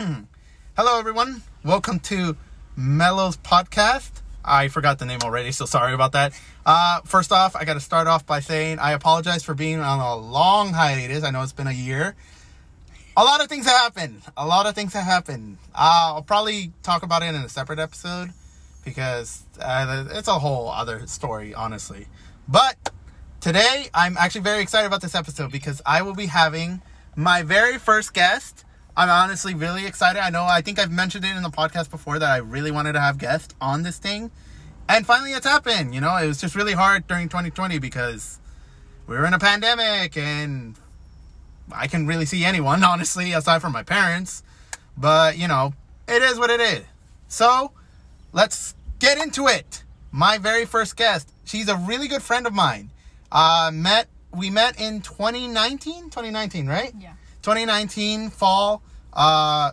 Hello, everyone. Welcome to Mellow's podcast. I forgot the name already, so sorry about that. Uh, first off, I got to start off by saying I apologize for being on a long hiatus. I know it's been a year. A lot of things have happened. A lot of things have happened. Uh, I'll probably talk about it in a separate episode because uh, it's a whole other story, honestly. But today, I'm actually very excited about this episode because I will be having my very first guest. I'm honestly really excited. I know I think I've mentioned it in the podcast before that I really wanted to have guests on this thing. And finally it's happened. You know, it was just really hard during 2020 because we were in a pandemic and I can really see anyone, honestly, aside from my parents. But, you know, it is what it is. So, let's get into it. My very first guest, she's a really good friend of mine. Uh, met we met in 2019, 2019, right? Yeah. 2019 fall. Uh,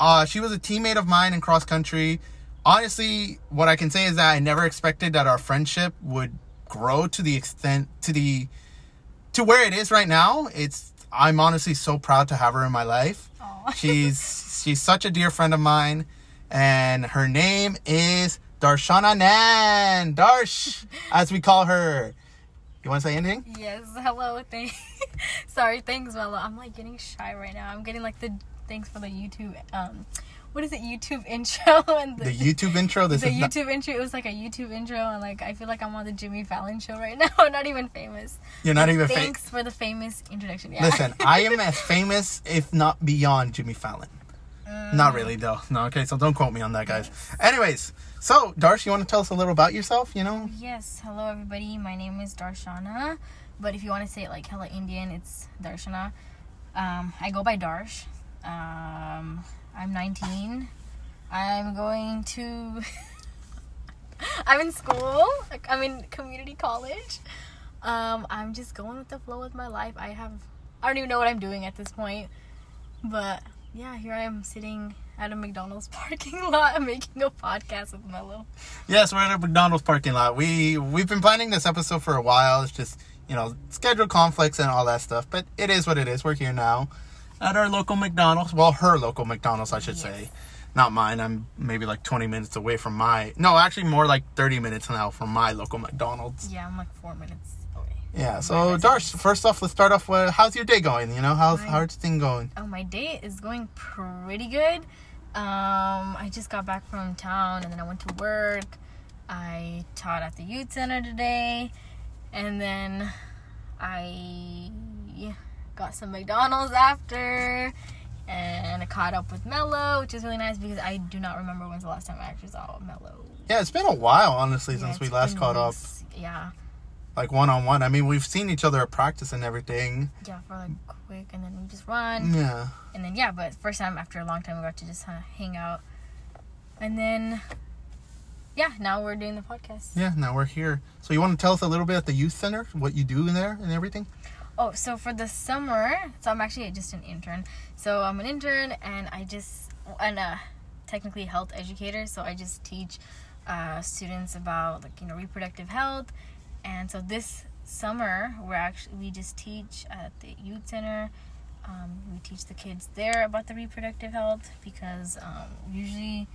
uh, she was a teammate of mine in cross country. Honestly, what I can say is that I never expected that our friendship would grow to the extent to the to where it is right now. It's I'm honestly so proud to have her in my life. Aw. She's she's such a dear friend of mine, and her name is Darshana Nan. Darsh, as we call her. You want to say anything? Yes. Hello. Thank. Sorry. Thanks, Bella. I'm like getting shy right now. I'm getting like the thanks for the YouTube. Um, what is it? YouTube intro and the, The YouTube intro. This the is not, YouTube intro. It was like a YouTube intro, and like I feel like I'm on the Jimmy Fallon show right now. I'm not even famous. you're not even. Fa- Thanks for the famous introduction. Yeah. Listen, I am as famous, if not beyond, Jimmy Fallon. Not really, though. No, okay, so don't quote me on that, guys. Anyways, so Darsh, you want to tell us a little about yourself? You know, Yes, hello everybody. My name is Darshana, but if you want to say it like hella Indian, it's Darshana. Um, I go by Darsh. Um, I'm 19. I'm going to. I'm in school. I'm in community college. Um, I'm just going with the flow with my life. I have. I don't even know what I'm doing at this point, but yeah, here I am sitting at a McDonald's parking lot making a podcast with Mello. yes, we're at a McDonald's parking lot. We we've been planning this episode for a while. It's just you know schedule conflicts and all that stuff, but it is what it is. We're here now at our local McDonald's. Well, her local McDonald's, I should say. Not mine. I'm maybe like 20 minutes away from my. No, actually, more like 30 minutes now from my local McDonald's. Yeah, I'm like four minutes. Yeah. So. Darsh, first off, let's start off with how's your day going? You know, how's Mine- how's thing going? Oh, my day is going pretty good. Um, I just got back from town and then I went to work. I taught at the youth center today, and then I got some McDonald's after, and I caught up with Mello, which is really nice because I do not remember when's the last time I actually saw Mello. Yeah, it's been a while, honestly, Yeah, since we last caught up. Yeah, like one on one. I mean, we've seen each other at practice and everything. yeah, for like quick, and then we just run. Yeah. and then yeah, but first time after a long time we got to just of hang out, and then yeah, now we're doing the podcast. Yeah, now we're here. So you want to tell us a little bit at the youth center, what you do in there and everything? Oh, so for the summer, so I'm actually just an intern. So I'm an intern, and I just and uh, technically health educator. So I just teach uh, students about like you know reproductive health, and so this summer we're actually we just teach at the youth center. Um, we teach the kids there about the reproductive health because um, usually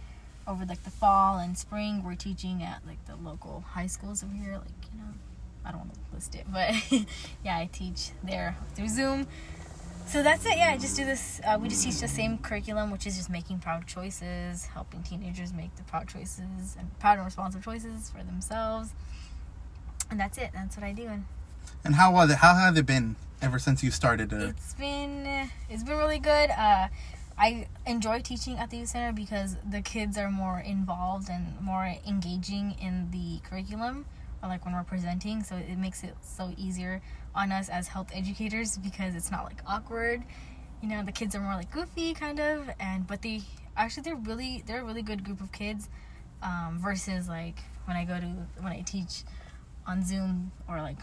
over like the fall and spring we're teaching at like the local high schools over here like you know i don't want to list it but yeah i teach there through zoom. So that's it. Yeah i just do this uh, we just teach the same curriculum which is just making proud choices helping teenagers make the proud choices and proud and responsive choices for themselves and that's it that's what i do and And how was it? How have they been ever since you started? Uh, it's been it's been really good. Uh, I enjoy teaching at the youth center because the kids are more involved and more engaging in the curriculum, or like when we're presenting. So it makes it so easier on us as health educators because it's not like awkward. You know, the kids are more like goofy kind of, and but they actually they're really they're a really good group of kids. Um, versus like when I go to when I teach on Zoom or like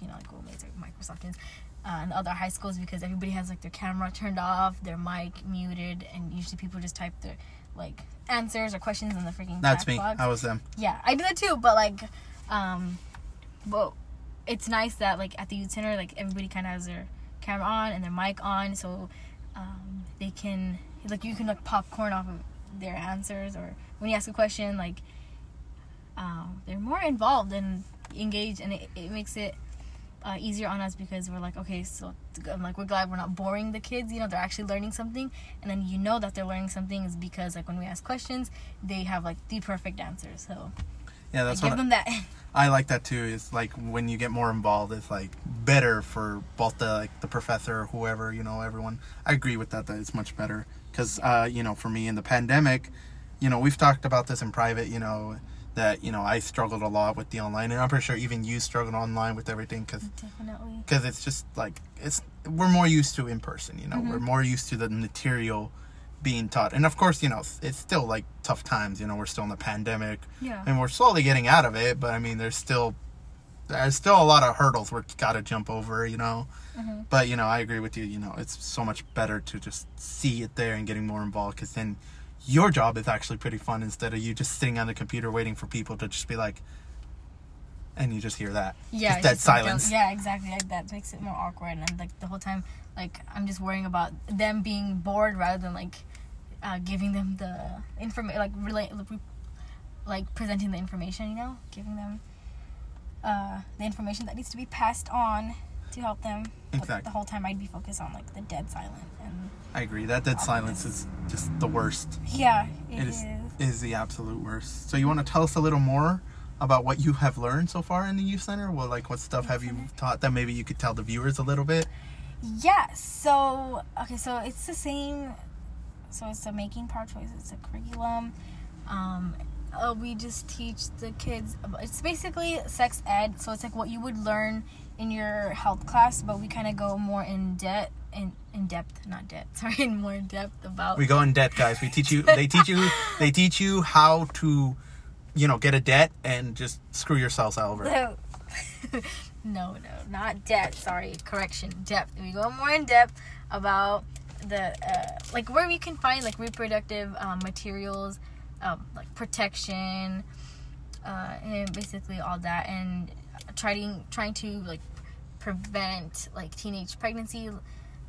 you know like Google Meets or Microsoft Teams uh, and other high schools because everybody has like their camera turned off, their mic muted, and usually people just type their like answers or questions in the freaking that's me. box. I was them. Yeah, I do that too, but like, um, well, it's nice that like at the youth center, like everybody kind of has their camera on and their mic on, so um, they can like you can like popcorn off of their answers or when you ask a question like um, they're more involved and engaged and it, it makes it uh, easier on us because we're like okay so I'm like we're glad we're not boring the kids you know they're actually learning something and then you know that they're learning something is because like when we ask questions they have like the perfect answers so Yeah, I that's give what them that I like that too. Is like when you get more involved, it's like better for both the like the professor, whoever you know, everyone. I agree with that. That it's much better because uh, you know, for me in the pandemic, you know, we've talked about this in private. You know, that you know I struggled a lot with the online, and I'm pretty sure even you struggled online with everything because definitely because it's just like it's we're more used to in person. You know, Mm-hmm. we're more used to the material being taught, and of course, you know, it's still like tough times. You know, we're still in the pandemic yeah and we're slowly getting out of it but i mean there's still there's still a lot of hurdles we're got to jump over you know Mhm. but you know i agree with you you know it's so much better to just see it there and getting more involved because then your job is actually pretty fun instead of you just sitting on the computer waiting for people to just be like and you just hear that. Yeah just dead just like, silence. Yeah exactly. Like that makes it more awkward. And like the whole time like i'm just worrying about them being bored rather than like uh, giving them the information like relate like presenting the information you know? Giving them uh, the information that needs to be passed on to help them Exactly. the whole time i'd be focused on like the dead silent and i agree that dead silence is just the worst yeah it it is is is the absolute worst so you want to tell us a little more about what you have learned so far in the youth center well like what stuff have you taught that maybe you could tell the viewers a little bit Yeah, so okay, so it's the same. So it's the making proud choice. It's a curriculum. Um, uh, we just teach the kids. It's basically sex ed. So it's like what you would learn in your health class, but we kind of go more in depth. In, in depth, not depth. Sorry, in more depth about. We go in depth, guys. We teach you. They teach you. They teach you how to, you know, get a debt and just screw yourselves over. No. no, no, not debt. Sorry, correction. Depth. We go more in depth about the uh, like where we can find like reproductive um, materials, um, like protection, uh, and basically all that, and trying trying to like prevent like teenage pregnancy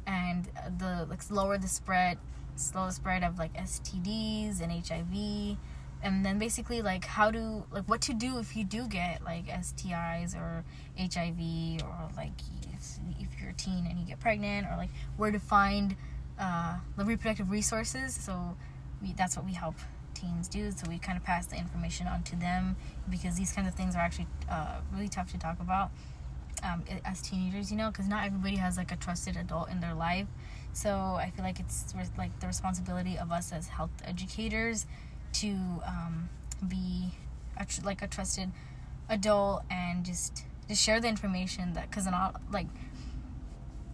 and the like lower the spread slow spread of like STDs and HIV and then basically like how to like what to do if you do get like STIs or HIV or like if, if you're a teen and you get pregnant or like where to find uh, the reproductive resources. So we, that's what we help teens do. So we kind of pass the information on to them because these kinds of things are actually uh, really tough to talk about um, as teenagers you know because not everybody has like a trusted adult in their life. So i feel like it's like the responsibility of us as health educators to um, be a tr- like a trusted adult and just just share the information that because not like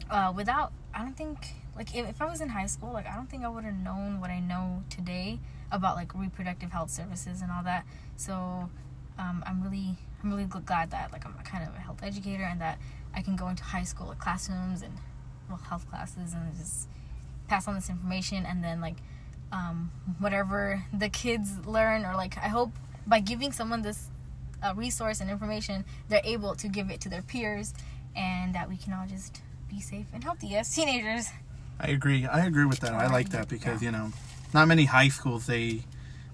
uh, without i don't think like if, if i was in high school like i don't think i would have known what i know today about like reproductive health services and all that. So um, i'm really i'm really glad that like i'm kind of a health educator and that i can go into high school like, classrooms and well health classes and just pass on this information and then like um, whatever the kids learn or like i hope by giving someone this uh, resource and information they're able to give it to their peers and that we can all just be safe and healthy as teenagers I agree. I agree with that. I like that because you know, not many high schools they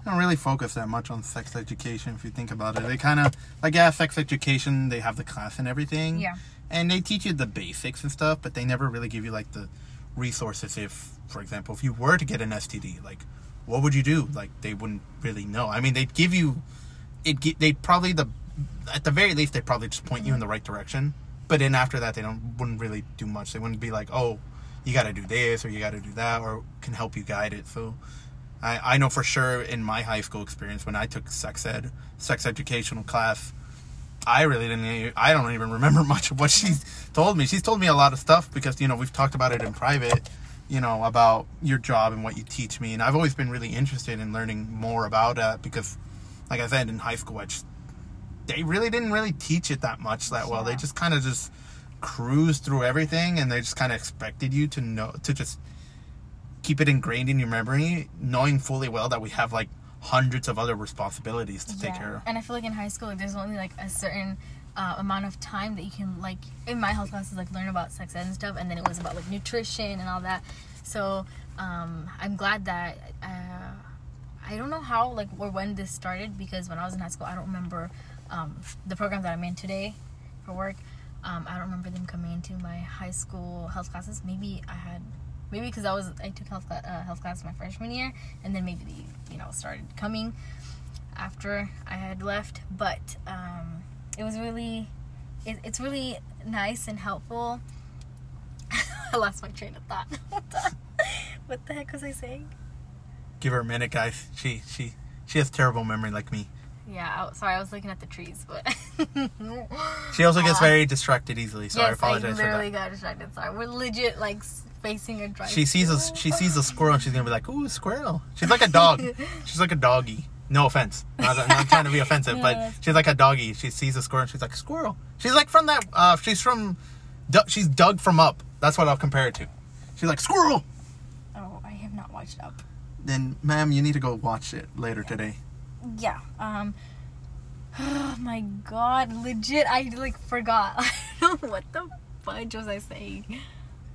don't really focus that much on sex education. If you think about it, they kind of like yeah, sex education. They have the class and everything. Yeah. And they teach you the basics and stuff, but they never really give you like the resources. If, for example, if you were to get an STD, like what would you do? Like they wouldn't really know. I mean, they'd give you it. They'd probably the at the very least they'd probably just point you in the right direction. But then after that, they don't wouldn't really do much. They wouldn't be like, oh, you got to do this or you got to do that, or can help you guide it. So. I, I know for sure in my high school experience when I took sex ed, sex educational class, I really didn't. I don't even remember much of what she's told me. She's told me a lot of stuff because you know we've talked about it in private. You know about your job and what you teach me, and I've always been really interested in learning more about that because, like I said, in high school, I just they really didn't really teach it that much that well. They just kind of just cruised through everything, and they just kind of expected you to know to just keep it ingrained in your memory, knowing fully well that we have like hundreds of other responsibilities to take care of. And I feel like in high school, there's only like a certain uh, amount of time that you can like in my health classes like learn about sex ed and stuff, and then it was about like nutrition and all that. So um, I'm glad that uh, I don't know how like or when this started because when I was in high school, I don't remember um, the program that I'm in today for work. Um, I don't remember them coming into my high school health classes. Maybe I had, maybe because I was I took health cla- uh, health class my freshman year, and then maybe the you know started coming after I had left. But um, it was really, it, it's really nice and helpful. I lost my train of thought. what, the, what the heck was I saying? Give her a minute, guys. She she she has terrible memory like me. Yeah, I, sorry, I was looking at the trees, but She also gets Uh, very distracted easily, so I yes, I apologize for literally got distracted. Sorry, we're legit like facing a drive. She sees a she sees a squirrel and she's gonna be like, "Ooh, squirrel." She's like a dog. she's like a doggy. No offense. Not, not trying to be offensive, No, but she's like a doggy. She sees a squirrel and she's like, "Squirrel." She's like from that. Uh, she's from. She's dug from Up. That's what I'll compare it to. She's like squirrel. Oh, I have not watched Up. Then, ma'am, you need to go watch it later today. Yeah. Um. Oh my god! Legit, I like forgot. I don't know what the fudge was I saying.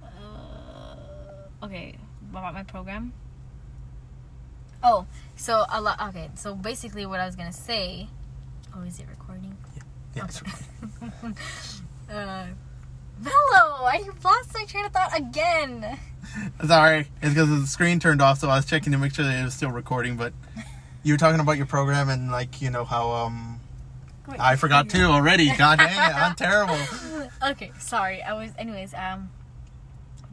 Uh, okay, about my program. Oh, so a lot. Okay, so basically, what I was gonna say. Oh, is it recording? Yeah, yeah Okay. recording. uh, Mellow, I lost my train of thought again. Sorry, it's because the screen turned off, so I was checking to make sure that it was still recording. But you were talking about your program and like you know how um Wait, I forgot too already. God dang it, I'm terrible. Okay, sorry. I was, anyways. Um,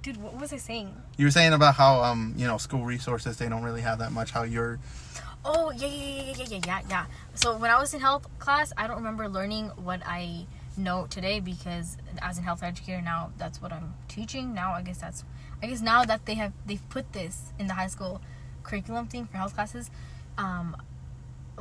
dude, what was I saying? You were saying about how um you know school resources they don't really have that much. How you're Oh yeah yeah yeah yeah yeah yeah yeah. So when I was in health class, I don't remember learning what I know today because as a health educator now, that's what I'm teaching. Now I guess that's I guess now that they have they've put this in the high school curriculum thing for health classes, um,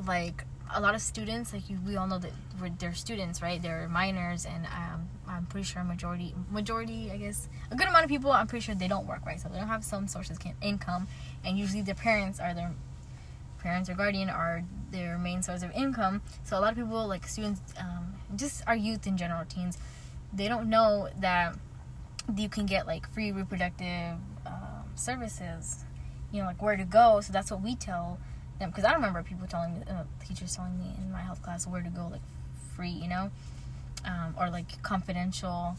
like a lot of students like you, we all know that they're students right? They're minors and um, i'm pretty sure majority majority i guess a good amount of people i'm pretty sure they don't work right? So they don't have some sources of income and usually their parents are their parents or guardian are their main source of income. So a lot of people like students um, just our youth in general teens they don't know that you can get like free reproductive um, services you know like where to go. So that's what we tell them because i remember people telling me uh, teachers telling me in my health class where to go like free you know um, or like confidential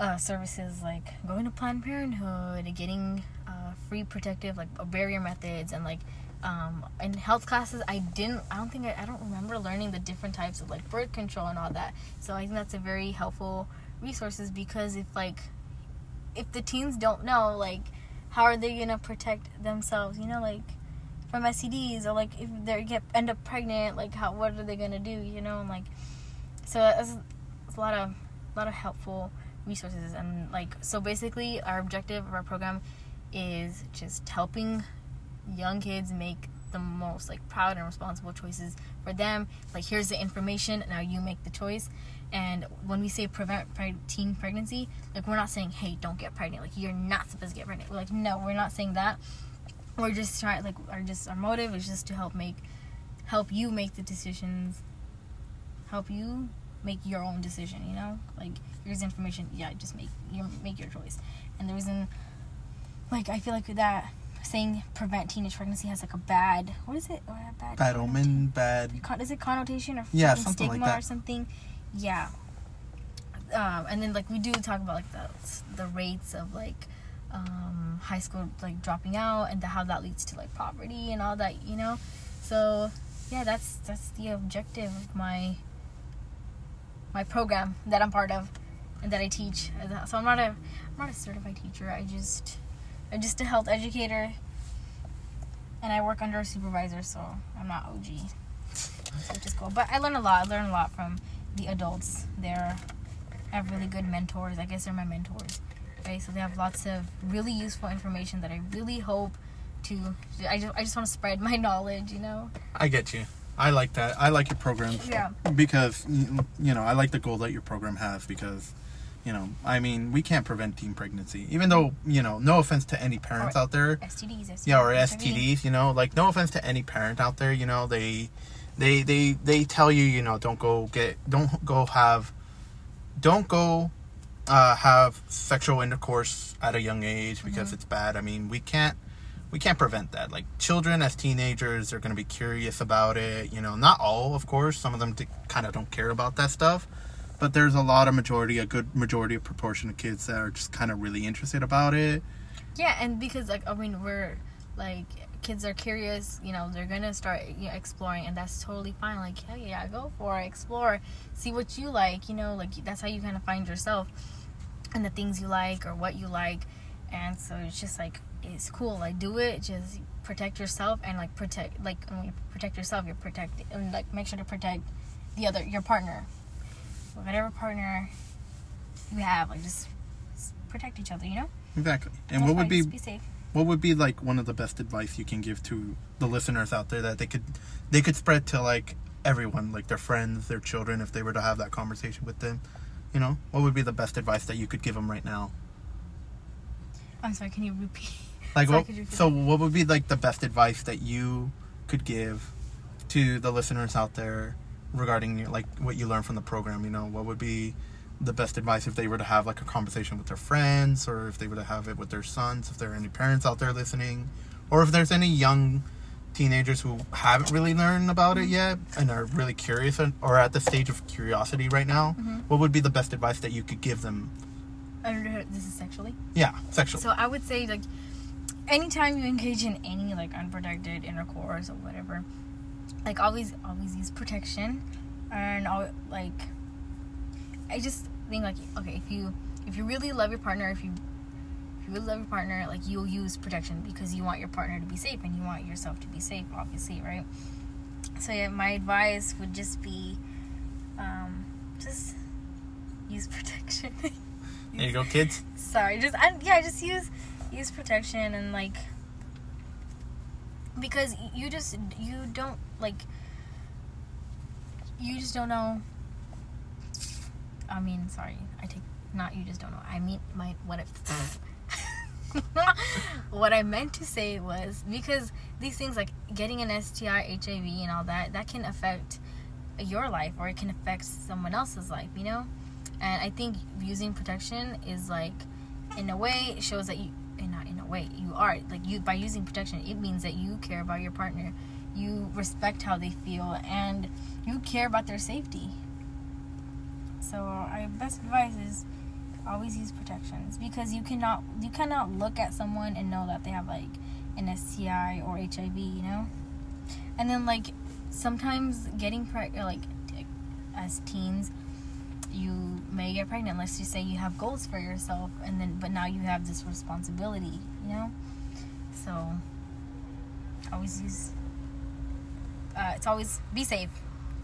uh, services like going to Planned Parenthood, getting uh, free protective like barrier methods, and like um, in health classes, I didn't. I don't think I, I don't remember learning the different types of like birth control and all that. So I think that's a very helpful resources because if like if the teens don't know like how are they gonna protect themselves? You know like from STDs or like if they get end up pregnant, like how what are they gonna do? You know and like so it's, it's a lot of a lot of helpful resources and like so basically our objective of our program is just helping young kids make the most like proud and responsible choices for them. Like here's the information now you make the choice. And when we say prevent pre- teen pregnancy like we're not saying hey don't get pregnant. Like you're not supposed to get pregnant. We're like no we're not saying that we're just trying like our just our motive is just to help make help you make the decisions help you make your own decision you know? Like here's information yeah just make your make your choice. And the reason like i feel like that saying prevent teenage pregnancy has like a bad what is it? Or a bad bad omen, bad. is it connotation or Yeah, something like stigma that. or something? Yeah. Um, and then like we do talk about like the the rates of like um, high school like dropping out and the, how that leads to like poverty and all that you know so yeah that's that's the objective of my my program that I'm part of and that I teach so I'm not a I'm not a certified teacher I just I'm just a health educator and I work under a supervisor so I'm not OG so just cool But I learn a lot. I learn a lot from the adults. They're I have really good mentors. I guess they're my mentors. Right? So they have lots of really useful information that I really hope to. I just I just want to spread my knowledge. You know. I get you. I like that. I like your program. Yeah. Because you know I like the goal that your program has because. You know, I mean, we can't prevent teen pregnancy. Even though, you know, no offense to any parents Or out there, STDs. STDs yeah or that's what I mean. stds you know like no offense to any parent out there you know they they they they tell you you know don't go get don't go have don't go uh, have sexual intercourse at a young age because Mm-hmm. it's bad. I mean, we can't we can't prevent that. Like children as teenagers, they're going to be curious about it. You know, not all, of course. Some of them kind of don't care about that stuff. But there's a lot of majority, a good majority of proportion of kids that are just kind of really interested about it. Yeah, and because like I mean we're like kids are curious, you know, they're gonna start you know, exploring, and that's totally fine. Like hell yeah, go for it, explore, see what you like. You know, like that's how you kind of find yourself and the things you like or what you like, and so it's just like it's cool. Like do it, just protect yourself and like protect like when you protect yourself, you're protect and like make sure to protect the other your partner, whatever partner you have. Like just, just protect each other. You know. Exactly. And That's what would be be safe. what would be like one of the best advice you can give to the listeners out there that they could they could spread to like everyone like their friends their children if they were to have that conversation with them you know? What would be the best advice that you could give them right now? I'm sorry, can you repeat? like Sorry, what, you so what would be like the best advice that you could give to the listeners out there regarding your- like what you learned from the program you know? What would be the best advice if they were to have like a conversation with their friends or if they were to have it with their sons if there are any parents out there listening or if there's any young teenagers who haven't really learned about it yet and are really curious and, or at the stage of curiosity right now Mhm. what would be the best advice that you could give them I don't know, this is sexually. yeah sexual So I would say like anytime you engage in any like unprotected intercourse or whatever, like always always use protection and all like I just think like okay if you if you really love your partner if you you really love your partner like you'll use protection because you want your partner to be safe and you want yourself to be safe obviously right? So yeah my advice would just be um just use protection. There you go kids. Sorry just I, yeah just use use protection and like because you just you don't like you just don't know. I mean sorry i take not you just don't know i mean my what if what i meant to say was because these things like getting an sti hiv and all that that can affect your life or it can affect someone else's life you know? And i think using protection is like in a way it shows that you and not in a way you are. Like you by using protection it means that you care about your partner. You respect how they feel and you care about their safety. So our best advice is always use protections because you cannot you cannot look at someone and know that they have like an STI or HIV you know? And then like sometimes getting pregnant like as teens you may get pregnant. Let's just say you have goals for yourself and then but now you have this responsibility you know? So always use uh, it's always be safe.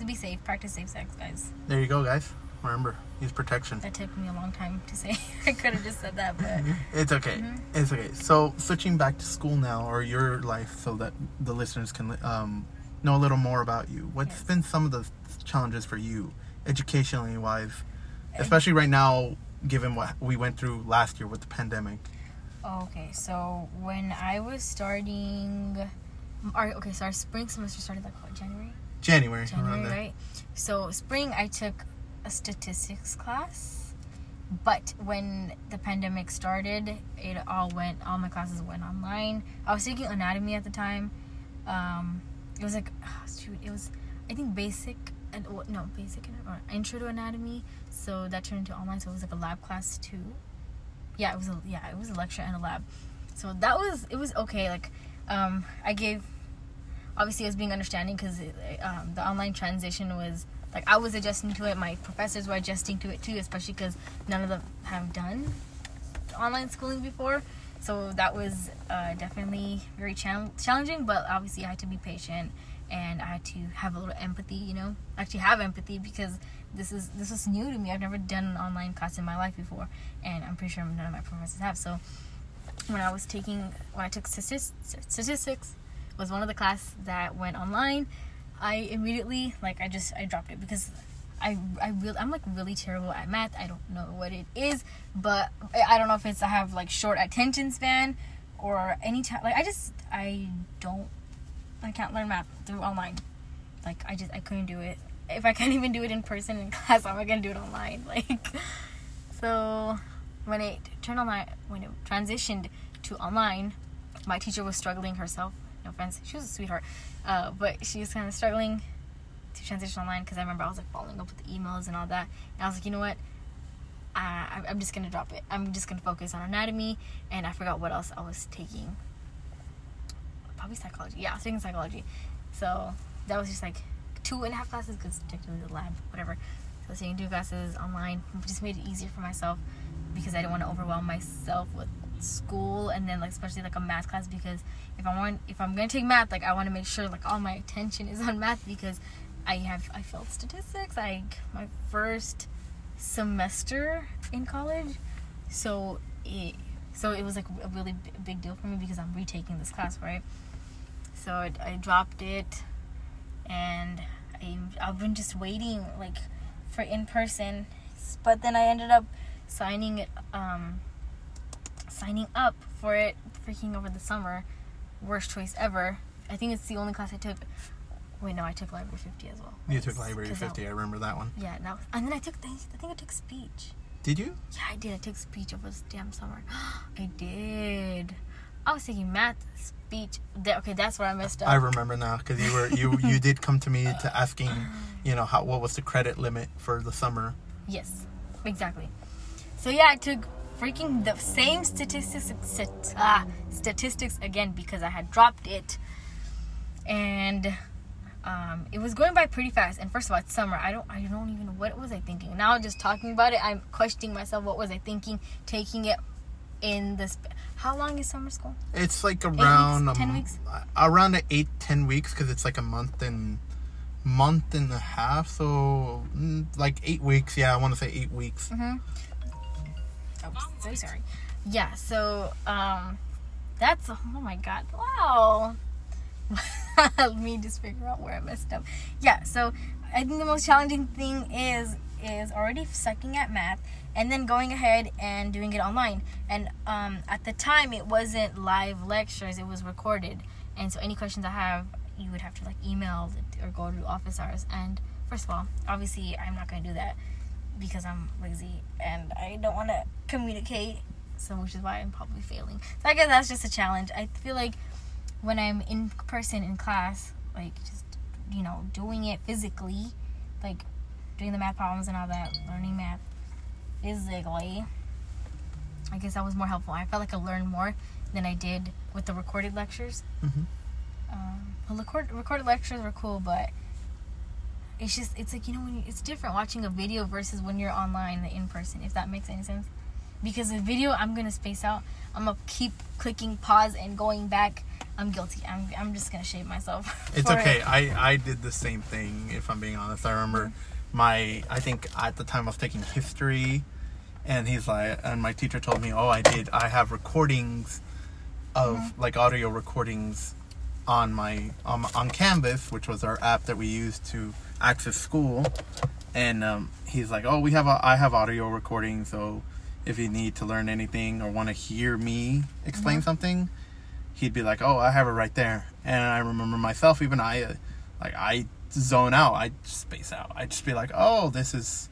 Be safe. Practice safe sex guys. There you go guys. Remember use protection that took me a long time to say i could have just said that but It's okay. Mhm. It's okay. So switching back to school now, or your life, so that the listeners can um, know a little more about you. What's Yes. been some of the challenges for you, educationally wise, especially right now, given what we went through last year with the pandemic? okay so when i was starting our, okay so our spring semester started like what january January, January, right? So spring, I took a statistics class, but when the pandemic started, it all went. All my classes went online. I was taking anatomy at the time. Um, it was like, ah, shoot, it was I think basic and well, no basic or intro to anatomy. So that turned into online. So it was like a lab class too. Yeah, it was a yeah, it was a lecture and a lab. So that was it was okay. Like, um, I gave obviously I was being understanding because um, the online transition was like I was adjusting to it. My professors were adjusting to it too, especially because none of them have done online schooling before. So that was uh, definitely very chal- challenging, but obviously I had to be patient and I had to have a little empathy. You know, actually have empathy because this is this was new to me. I've never done an online class in my life before, and I'm pretty sure none of my professors have. So when I was taking when I took statis- statistics was one of the class that went online i immediately like i just i dropped it because i i really i'm like really terrible at math. I don't know what it is but i don't know if it's i have like short attention span or any time like i just i don't i can't learn math through online. Like i just i couldn't do it. If i can't even do it in person in class how am i gonna do it online? Like So when it turned online, when it transitioned to online, my teacher was struggling herself. No offense, she was a sweetheart, uh, but she was kind of struggling to transition online because I remember I was like following up with the emails and all that, and I was like, you know what? I, I'm just gonna drop it. I'm just gonna focus on anatomy, and I forgot what else I was taking. Probably psychology. Yeah, I was taking psychology. So that was just like two and a half classes because technically the lab, whatever. So I was taking two classes online. Just made it easier for myself because I didn't want to overwhelm myself with school and then like especially like a math class because if I want if I'm gonna take math like I want to make sure like all my attention is on math because I have I failed statistics like my first semester in college. So it so it was like a really big deal for me because I'm retaking this class right? So I, I dropped it and I, I've been just waiting like for in person but then I ended up signing it um signing up for it freaking over the summer worst choice ever I think it's the only class I took wait no I took library 50 as well You took Library 'Cause that- 50. I remember that one. yeah no and then I took I think I took speech Did you? yeah, I did. I took speech over this damn summer. I did. I was taking math, speech. Okay, that's where I messed up. I remember now because you were you you did come to me to asking, you know, how what was the credit limit for the summer. yes, exactly. So yeah, I took freaking the same statistics stat, ah, statistics again because I had dropped it, and um, it was going by pretty fast. And first of all, it's summer. I don't I don't even know what was I thinking. Now just talking about it, I'm questioning myself. What was I thinking? Taking it in this. How long is summer school? It's like around weeks? 10 um, weeks? around the eight ten weeks because it's like a month and month and a half. So mm, like eight weeks. Yeah, I want to say eight weeks. Mm-hmm. Oh, so sorry. Yeah, so um that's oh my god. Wow. Let me just figure out where I messed up. Yeah, so I think the most challenging thing is is already sucking at math and then going ahead and doing it online. And um at the time it wasn't live lectures, it was recorded. And so any questions I have, you would have to like email or go to office hours. And first of all, obviously I'm not gonna do that because I'm lazy and I don't want to communicate. So, which is why I'm probably failing. So, I guess that's just a challenge. I feel like when I'm in person in class, like just, you know, doing it physically, like doing the math problems and all that, learning math physically, I guess that was more helpful. I felt like I learned more than I did with the recorded lectures. Mhm. Um, well, record, recorded lectures were cool, but it's just it's like you know when you, it's different watching a video versus when you're online in person if that makes any sense because the video i'm gonna space out i'm gonna keep clicking pause and going back i'm guilty i'm, I'm just gonna shave myself It's okay. it. I I did the same thing. If I'm being honest, I remember my I think at the time I was taking history, and he's like, and my teacher told me, oh, I did. I have recordings of Mm-hmm. like audio recordings on my um, on Canvas, which was our app that we used to access school. And um, he's like, oh, we have a I have audio recording, so if you need to learn anything or want to hear me explain Mm-hmm. something, he'd be like, "Oh, I have it right there." And I remember myself, even I, uh, like I zone out, I space out. I'd just be like, "Oh, this is,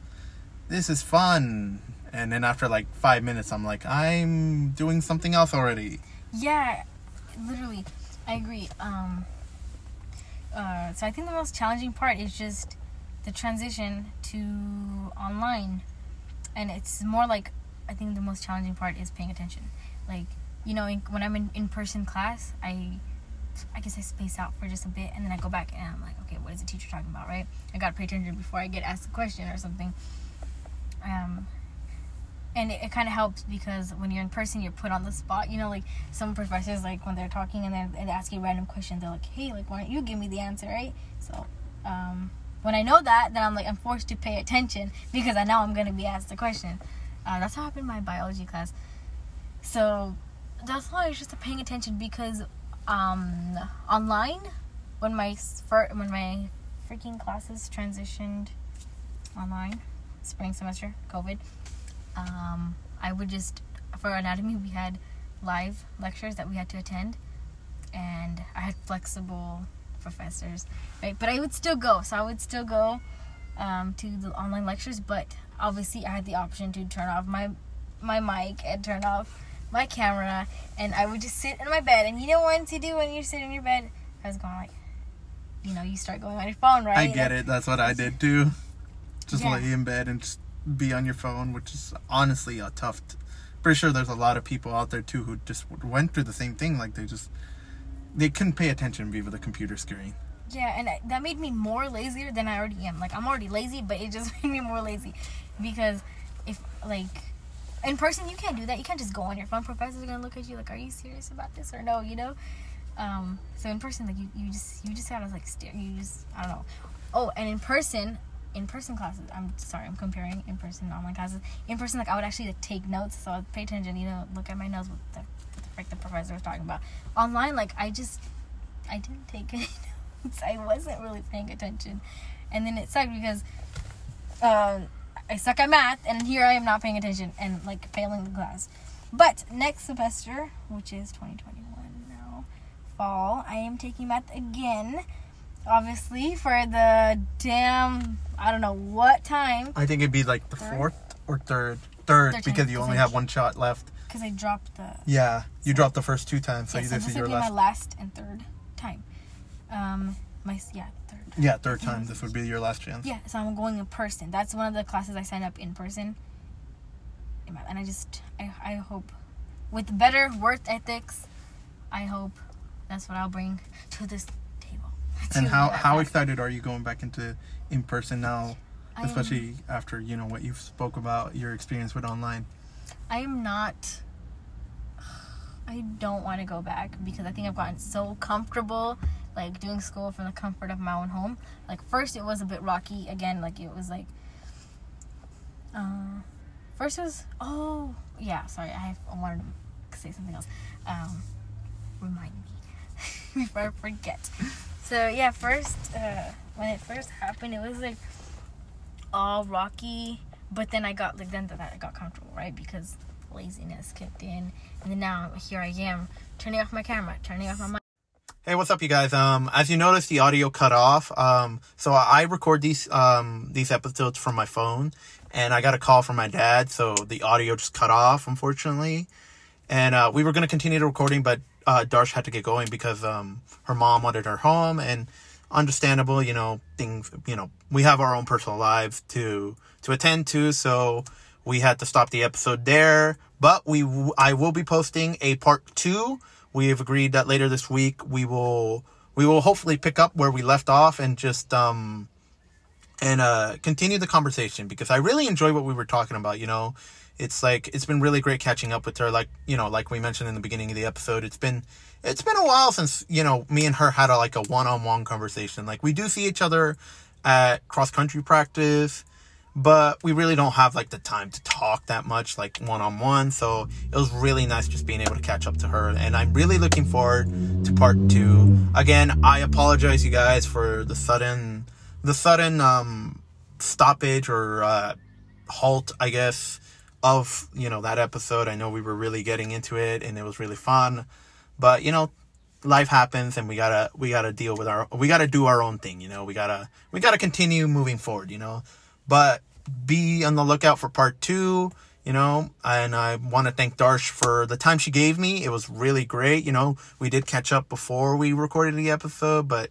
this is fun." And then after like five minutes, I'm like, "I'm doing something else already." yeah literally i agree um uh, so i think the most challenging part is just the transition to online. And it's more like i think the most challenging part is paying attention. Like you know in, when i'm in in-person class i i guess i space out for just a bit and then i go back and i'm like okay what is the teacher talking about right? I gotta pay attention before i get asked a question or something. Um and it, it kind of helps because when you're in person you're put on the spot you know like some professors like when they're talking and they're, they ask you random questions they're like hey like why don't you give me the answer right? So um, when i know that then i'm like i'm forced to pay attention because i know i'm going to be asked a question. Uh, that's how happened in my biology class. So that's why it's just paying attention because um, online when my when my freaking classes transitioned online spring semester covid um, I would just for anatomy we had live lectures that we had to attend, and I had flexible professors, right? But I would still go, so I would still go um, to the online lectures, but obviously I had the option to turn off my my mic and turn off my camera, and I would just sit in my bed. And you know what to do when you sit in your bed? I was going like, you know, you start going on your phone, right? I get it. That's what I did too. Just Yeah. lay in bed and just be on your phone, which is honestly a tough. T- Pretty sure there's a lot of people out there too who just went through the same thing. Like they just they couldn't pay attention via the computer screen. Yeah, and that made me more lazier than I already am. Like I'm already lazy, but it just made me more lazy because if like in person you can't do that. You can't just go on your phone. Professors are gonna look at you like, "Are you serious about this or no?" You know. Um, so in person, like you, you just you just gotta like stare. You just I don't know. Oh, and in person, in person classes. I'm sorry, I'm comparing in person and online classes. In person, like I would actually like, take notes, so I'd pay attention. You know, look at my notes, what the, what the frick the professor was talking about. Online, like I just I didn't take any notes. I wasn't really paying attention, and then it sucked because uh, I suck at math, and here I am not paying attention and like failing the class. But next semester, which is 2021 now, fall, I am taking math again. Obviously, for the damn I don't know what time I think it'd be like the Third? fourth or third, third, Third because time, you only I- have one shot left. because I dropped the Yeah, you dropped the first two times, so yeah, so this this is would your be last. my last and third time. Um, my yeah third. Yeah, third time. This would be your last chance. Yeah, so I'm going in person. That's one of the classes I signed up in person. And I just, I, I hope, with better work ethics, I hope that's what I'll bring to this. And how how excited are you going back into in person now, I am- especially after you know what you've spoke about your experience with online? I am not. I don't want to go back because I think I've gotten so comfortable, like doing school from the comfort of my own home. Like first, it was a bit rocky. Again, like it was like. Uh, first it was oh yeah sorry I I wanted to say something else. Um, remind me before I forget. So yeah, first uh, when it first happened, it was like all rocky, but then I got like then that I got comfortable, right? Because laziness kicked in, and then now here I am turning off my camera, turning off my mic. Hey, what's up, you guys? Um, as you noticed, the audio cut off. Um, so I record these um these episodes from my phone, and I got a call from my dad, so the audio just cut off, unfortunately. And uh, we were gonna continue the recording, but uh, Darsh had to get going because um her mom wanted her home, and understandable, you know, things, you know, we have our own personal lives to to attend to, so we had to stop the episode there. But we, w- I will be posting a part two. We have agreed that later this week we will, we will hopefully pick up where we left off and just um, and uh, continue the conversation because I really enjoy what we were talking about. You know, it's like it's been really great catching up with her. Like you know, like we mentioned in the beginning of the episode, it's been it's been a while since you know me and her had a, like a one on one conversation. Like we do see each other at cross country practice, but we really don't have like the time to talk that much like one on one. So it was really nice just being able to catch up to her, and I'm really looking forward to part two. Again, I apologize, you guys, for the sudden the sudden um stoppage or uh halt i guess of you know that episode. I know we were really getting into it and it was really fun. But you know life happens and we gotta we gotta deal with our we gotta do our own thing you know? We gotta we gotta continue moving forward you know? But be on the lookout for part two you know? And i want to thank darsh for the time she gave me. It was really great you know? We did catch up before we recorded the episode but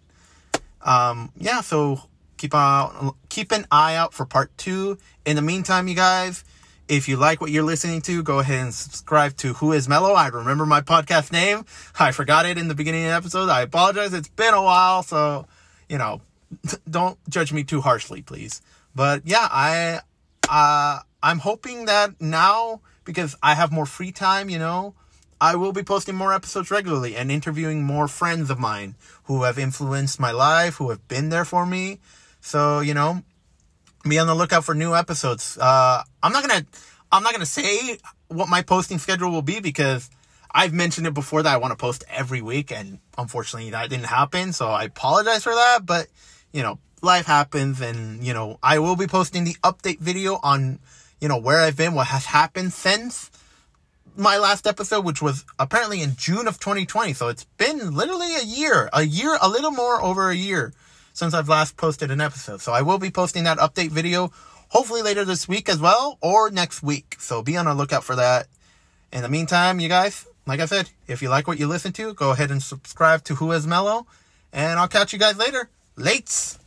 um yeah so keep on keep an eye out for part two. In the meantime you guys if you like what you're listening to go ahead and subscribe to who is mellow i remember my podcast name. I forgot it in the beginning of the episode. I apologize. It's been a while so you know don't judge me too harshly please. But yeah i uh i'm hoping that now because i have more free time you know I will be posting more episodes regularly and interviewing more friends of mine who have influenced my life, who have been there for me. So, you know, be on the lookout for new episodes. Uh, I'm not gonna, I'm not gonna say what my posting schedule will be because I've mentioned it before that I want to post every week and unfortunately that didn't happen. So I apologize for that, but you know, life happens and, you know, I will be posting the update video on, you know, where I've been, what has happened since my last episode, which was apparently in June of 2020. So it's been literally a year, a year, a little more over a year since I've last posted an episode. So I will be posting that update video hopefully later this week as well or next week. So be on the lookout for that. In the meantime, you guys, like I said, if you like what you listen to, go ahead and subscribe to Who is Mellow. And I'll catch you guys later. Lates.